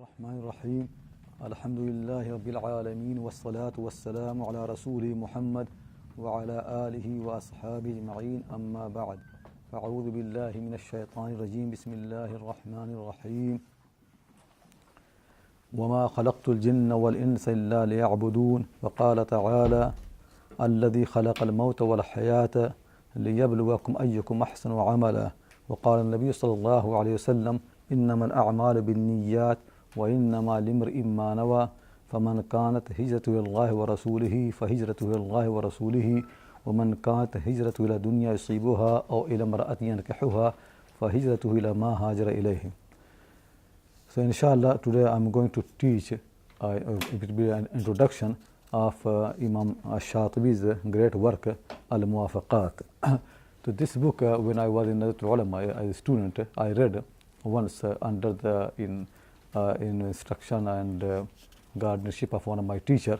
الرحمن الرحيم. الحمد لله رب العالمين والصلاة والسلام على رسول محمد وعلى آله وأصحابه أجمعين. أما بعد فأعوذ بالله من الشيطان الرجيم. بسم الله الرحمن الرحيم. وما خلقت الجن والإنس إلا ليعبدون. وقال تعالى الذي خلق الموت والحياة ليبلوكم أيكم أحسن عملا. وقال النبي صلى الله عليه وسلم إنما الأعمال بالنيات وإنما لامرئ ما نوى فمن كانت هجرته إلى الله ورسوله فهجرته إلى الله ورسوله ومن كانت هجرته إلى دنيا يصيبها أو إلى امرأة ينكحها فهجرته إلى ما هاجر إليه So inshallah today I'm going to teach uh, it will be an introduction of uh, Imam Shatibi's great work Al-Muwafaqat. to this book uh, when I was in Nazatul Ulama as a student I read once uh, under the in uh, in instruction and uh, guardianship of one of my teacher.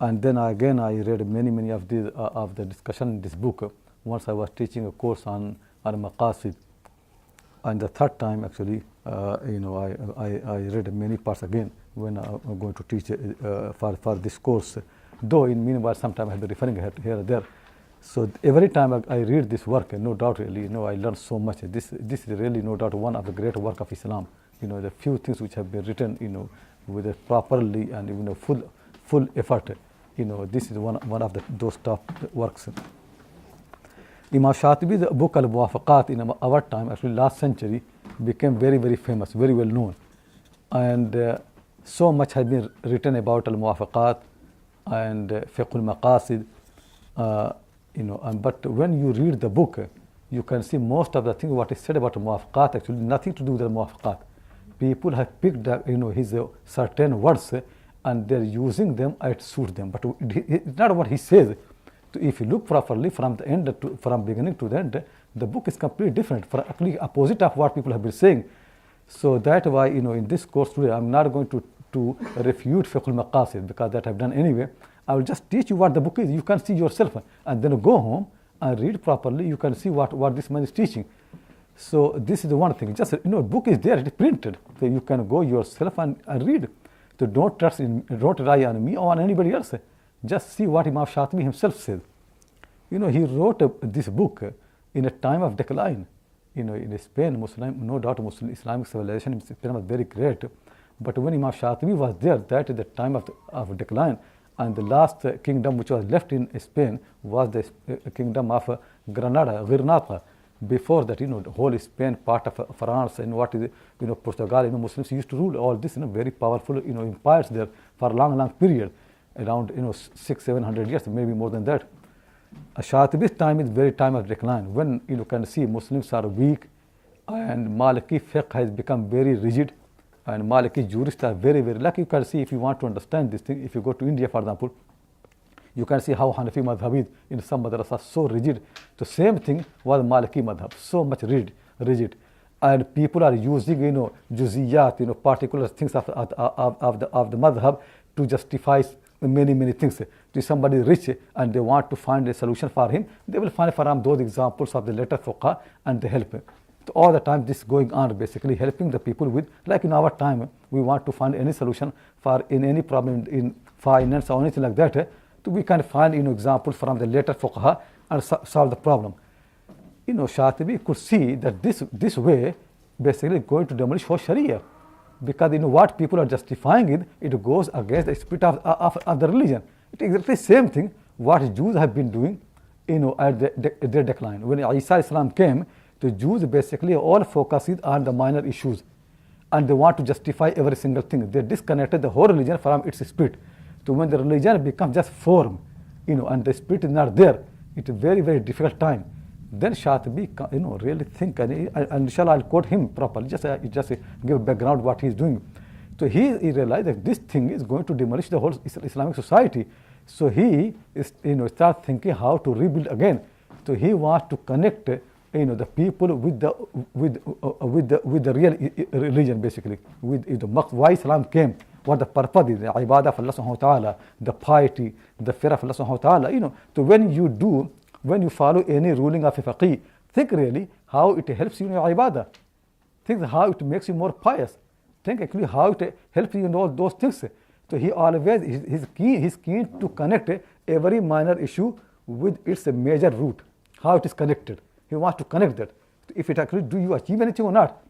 And then again I read many many of the uh, of the discussion in this book. Once I was teaching a course on on maqasid. And the third time actually uh, you know I, I, I read many parts again when I'm going to teach uh, for, for this course. Though in meanwhile sometimes I have been referring here, here and there. So every time I, I read this work no doubt really you know I learn so much. This this is really no doubt one of the great work of Islam you know the few things which have been written you know with a properly and you know full full effort you know this is one one of the, those top works Imam Shatibi's book Al Muwafaqat in our time, actually last century, became very, very famous, very well known. And uh, so much has been written about Al Muwafaqat and uh, al Maqasid. Uh, you know, and, but when you read the book, you can see most of the things what is said about Muwafaqat actually nothing to do with the Muwafaqat. People have picked up, you know, his uh, certain words uh, and they're using them as it suits them. But it's not what he says. So if you look properly from the end to, from beginning to the end, the book is completely different, for actually opposite of what people have been saying. So that why you know in this course today I'm not going to to refute fiqh al-maqasid because that I've done anyway. I will just teach you what the book is. You can see yourself and then go home and read properly. You can see what what this man is teaching. So this is the one thing. Just you know, a book is there. It is printed. So you can go yourself and, and read. So don't trust in don't rely on me or on anybody else. Just see what Imam Shatibi himself said. You know, he wrote uh, this book uh, in a time of decline. You know, in Spain, Muslim, no doubt, Muslim Islamic civilization in Spain was very great. But when Imam Shatibi was there, that is the time of, of decline. And the last uh, kingdom which was left in Spain was the uh, kingdom of Granada, Granada. Before that, you know, the whole Spain, part of uh, France, and what is, you know, Portugal, you know, Muslims used to rule all this, you know, very powerful, you know, empires there for a long, long period, around, you know, six, seven hundred years, maybe more than that. Shatibi's time is very time of decline when you know, can see Muslims are weak and Maliki fiqh has become very rigid and Maliki jurists are very very like you can see if you want to understand this thing if you go to India for example you can see how Hanafi madhab is in some madrasas so rigid. The same thing was Maliki madhab so much rigid rigid. And people are using you know juziyat you know particular things of, of, of, of the of the madhab to justify many many things. To somebody rich and they want to find a solution for him they will find from those examples of the later fuqaha and they help. Him so all the time this going on basically helping the people with like in our time we want to find any solution for in any problem in finance or anything like that we can find you know examples from the later fuqaha and so- solve the problem you know, Shatibi could see that this, this way basically going to demolish whole Sharia. Because you know what people are justifying it, it goes against the spirit of, of, of the religion. It is exactly the same thing what Jews have been doing, you know, at the, their decline. When Isa Islam came, the Jews basically all focuses on the minor issues. And they want to justify every single thing. They disconnected the whole religion from its spirit. So when the religion becomes just form, you know, and the spirit is not there, it's a very, very difficult time then Shatibi, you know, really think, and, and inshallah I'll quote him properly, just, uh, just uh, give background what he's doing. So he, he realized that this thing is going to demolish the whole Is- Islamic society. So he is, you know, start thinking how to rebuild again. So he wants to connect, uh, you know, the people with the, with, uh, uh, with the, with the real i- i- religion basically, with you know, why Islam came, what the purpose is, the ibadah of Allah subhanahu wa ta'ala, the piety, the fear of Allah subhanahu wa ta'ala, you know. So when you do when you follow any ruling of a faqih, think really how it helps you in your ibadah. Think how it makes you more pious. think actually how it helps you in all those things. So he always is keen he's keen to connect every minor issue with its major root, how it is connected. He wants to connect that. If it actually do you achieve anything or not.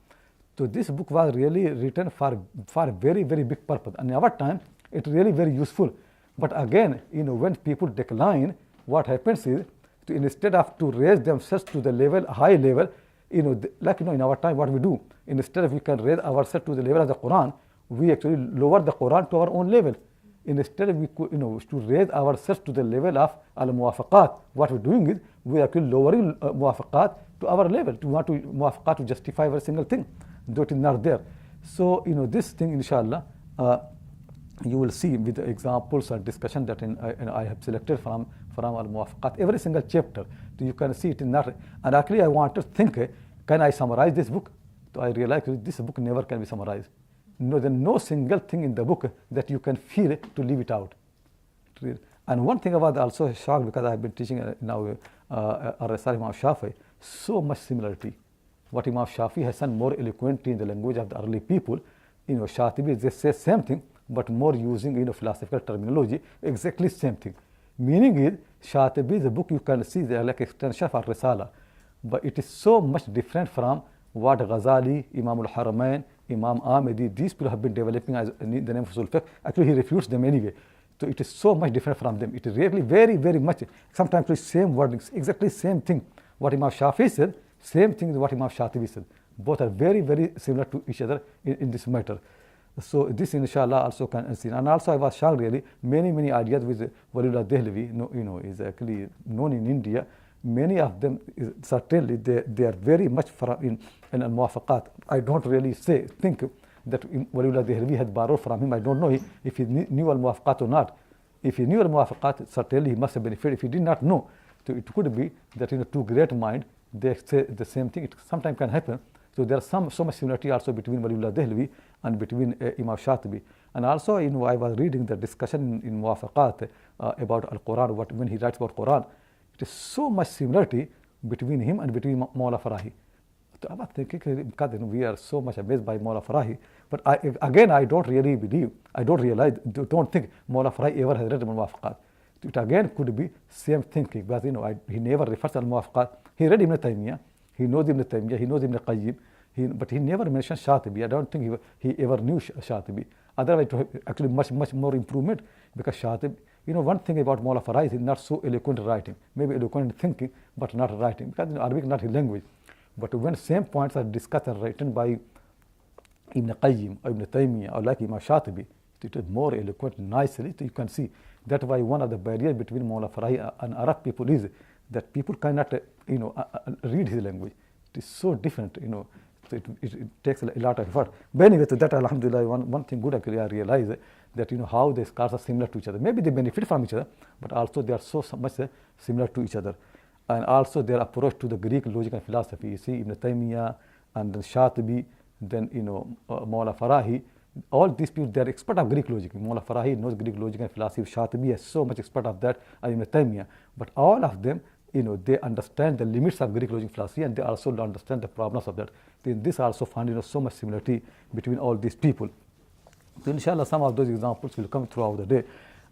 So this book was really written for for a very very big purpose. And in our time, it's really very useful. But again, you know, when people decline, what happens is to, instead of to raise themselves to the level high level, you know, the, like you know, in our time, what we do instead of we can raise ourselves to the level of the Quran, we actually lower the Quran to our own level. Instead, of we you know to raise ourselves to the level of al muwafaqat. What we're doing is we are actually lowering uh, muwafaqat to our level. To want to muwafaqat to justify every single thing, is not there. So you know this thing, inshallah. Uh, you will see with the examples and discussion that in, uh, I have selected from from al muwafaqat every single chapter. So you can see it in that. And actually I want to think can I summarize this book? So I realized this book never can be summarized. No there's no single thing in the book that you can feel to leave it out. And one thing about also shocked because I've been teaching uh, now uh, Ar-Risala Imam Shafi so much similarity what Imam Shafi has done more eloquently in the language of the early people you know Shatibi they say same thing but more using you know philosophical terminology exactly same thing meaning is Shatibi the book you can see they are like extension of Risala but it is so much different from what Ghazali, Imam al-Haramain, Imam Amidi, these people have been developing as in the name of Usul Actually, he refutes them anyway. So it is so much different from them. It is really very, very much, sometimes the same wordings, exactly same thing. What Imam Shafi said, same thing is what Imam Shatibi said. Both are very, very similar to each other in, in this matter. So this inshallah also can see. And also I was shocked really, many, many ideas with Waliullah Dehlavi, you know, is actually known in India. Many of them, certainly, they, they are very much in, in al-muwafaqat. I don't really say, think that Waliullah Dehlavi had borrowed from him. I don't know if he knew al-muwafaqat or not. If he knew al-muwafaqat, certainly he must have benefited. If he did not know, so it could be that in you know, two great minds, they say the same thing. It sometimes can happen. So there is some so much similarity also between Waliullah Dehlavi and between uh, Imam Shatibi. And also, you know, I was reading the discussion in, in Muwafaqat uh, about Al-Quran, what, when he writes about Quran, it is so much similarity between him and between Mawla Farahi. So I was thinking, because we are so much amazed by Mawla Farahi, but I, again, I don't really believe, I don't realize, don't think Mawla Farahi ever has read Muwafaqat. It again could be same thinking, because you know, I, he never refers to Al-Muwafaqat. He read Ibn Taymiyyah, he knows Ibn Taymiyyah, he knows Ibn Qayyim, he, but he never mentioned Shatibi. I don't think he, he ever knew Shatibi. Otherwise, actually much, much more improvement because Shatibi, you know, one thing about Mawla Farahi is not so eloquent writing, maybe eloquent thinking, but not writing because in Arabic not his language. But when same points are discussed and written by Ibn Qayyim or Ibn Taymiyyah or like Imam Shatibi, it is more eloquent, nicely. So you can see that's why one of the barriers between Mawla Farahi and Arab people is that people cannot, you know, uh, uh, read his language. It is so different, you know. So it, it, it, takes a lot of effort. But anyway, so that Alhamdulillah, one, one thing good actually I realize that you know how the scars are similar to each other. Maybe they benefit from each other, but also they are so, much similar to each other. And also their approach to the Greek logic and philosophy. You see Ibn Taymiyyah and then Shatibi, then you know uh, Mawla Farahi, all these people they are expert of Greek logic. Mawla Farahi knows Greek logic and philosophy. Shatibi is so much expert of that, Ibn Taymiyyah. But all of them you know, they understand the limits of Greek logic philosophy and they also understand the problems of that. Then this also find you know, so much similarity between all these people. So inshallah some of those examples will come throughout the day.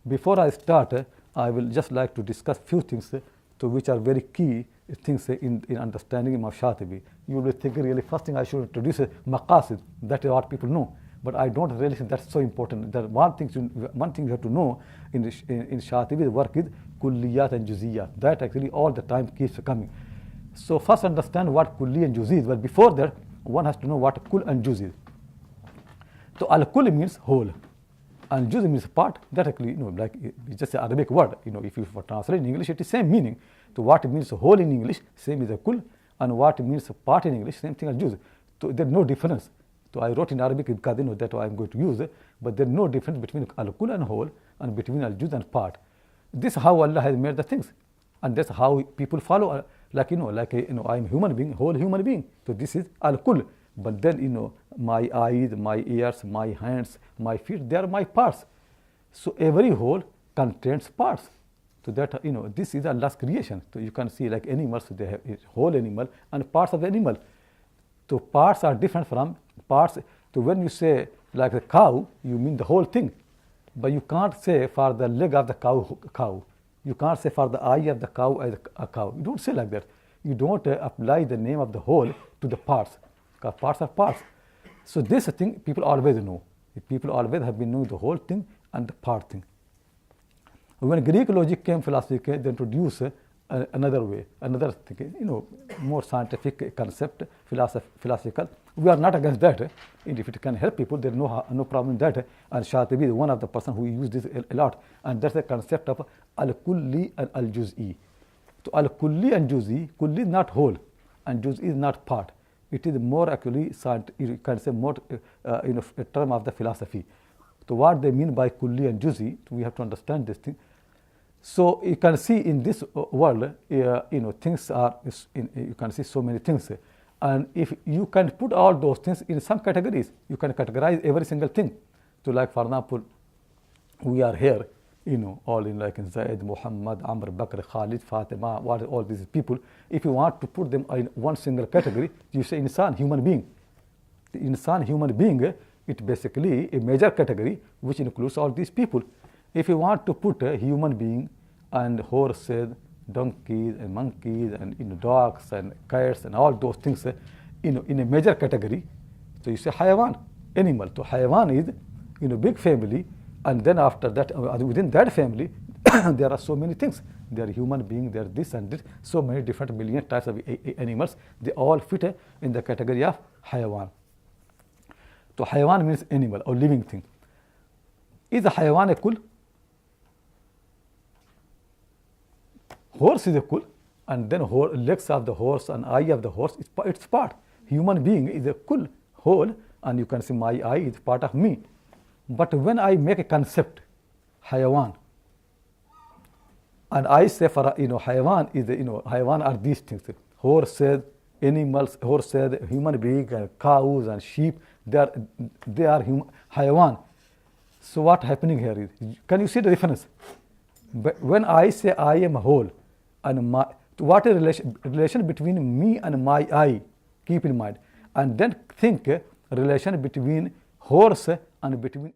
Before I start, I will just like to discuss few things uh, to which are very key things uh, in, in understanding Imam Shatibi. You will be thinking really first thing I should introduce uh, maqasid, that is what people know. But I don't really think that's so important. That one thing, one thing you have to know in, in, in Shatibi's work is kulliyat and juziyat. That actually all the time keeps coming. So first understand what kulli and juzi is. But before that, one has to know what kul and juz is. So al kul means whole, and juz means part. That actually, you know, like it's just an Arabic word. You know, if you translate in English, it is same meaning. So what it means whole in English, same is a kul, and what it means part in English, same thing as juz. So there's no difference. So I wrote in Arabic know that I'm going to use but there's no difference between al kul and whole, and between al juz and part. This is how Allah has made the things. And that's how people follow. Uh, like, you know, like, you know, I'm human being, whole human being. So this is al-kul. But then, you know, my eyes, my ears, my hands, my feet, they are my parts. So every whole contains parts. So that, you know, this is Allah's creation. So you can see like animals, they have whole animal and parts of the animal. So parts are different from parts. So when you say like a cow, you mean the whole thing. But you can't say for the leg of the cow, cow. You can't say for the eye of the cow as a cow. You don't say like that. You don't uh, apply the name of the whole to the parts. Because parts are parts. So this thing people always know. People always have been knowing the whole thing and the part thing. When Greek logic came, philosophy came, they introduced uh, another way, another thing, you know, more scientific concept, philosoph- philosophical. We are not against that. And if it can help people, there is no, no problem in that. And Shatibi is one of the person who used this a, lot. And that's the concept of al-kulli and al-juz'i. So al-kulli and juz'i, kulli is not whole and juz'i is not part. It is more actually, you can say more, uh, you know, a term of the philosophy. So what they mean by kulli and juz'i, we have to understand this thing. So you can see in this world, uh, you know, things are, in, you can see so many things. And if you can put all those things in some categories, you can categorize every single thing. So like for example, we are here, you know, all in like in Zaid, Muhammad, Amr, Bakr, Khalid, Fatima, what all these people. If you want to put them in one single category, you say insan, human being. The insan, human being, it basically a major category which includes all these people. If you want to put a human being and horses, donkeys and monkeys and you know, dogs and cats and all those things eh, you know, in a major category, so you say hayawan, animal. So hayawan is you know, big family and then after that, uh, uh within that family, there are so many things. There are human beings, there are this and this, so many different million types of eh, eh, animals. They all fit in the category of hayawan. So hayawan means animal or living thing. Is a hayawan a kul? Horse is a kul, and then legs of the horse and eye of the horse, is it's part. Human being is a kul, whole, and you can see my eye is part of me. But when I make a concept, hayawan, and I say for you know hayawan is you know hayawan are these things horses, animals, horses, human being and cows and sheep. They are they are human, hayawan. So what happening here is can you see the difference? But when I say I am a whole, and my what is relation relation between me and my eye? Keep in mind, and then think relation between horse and between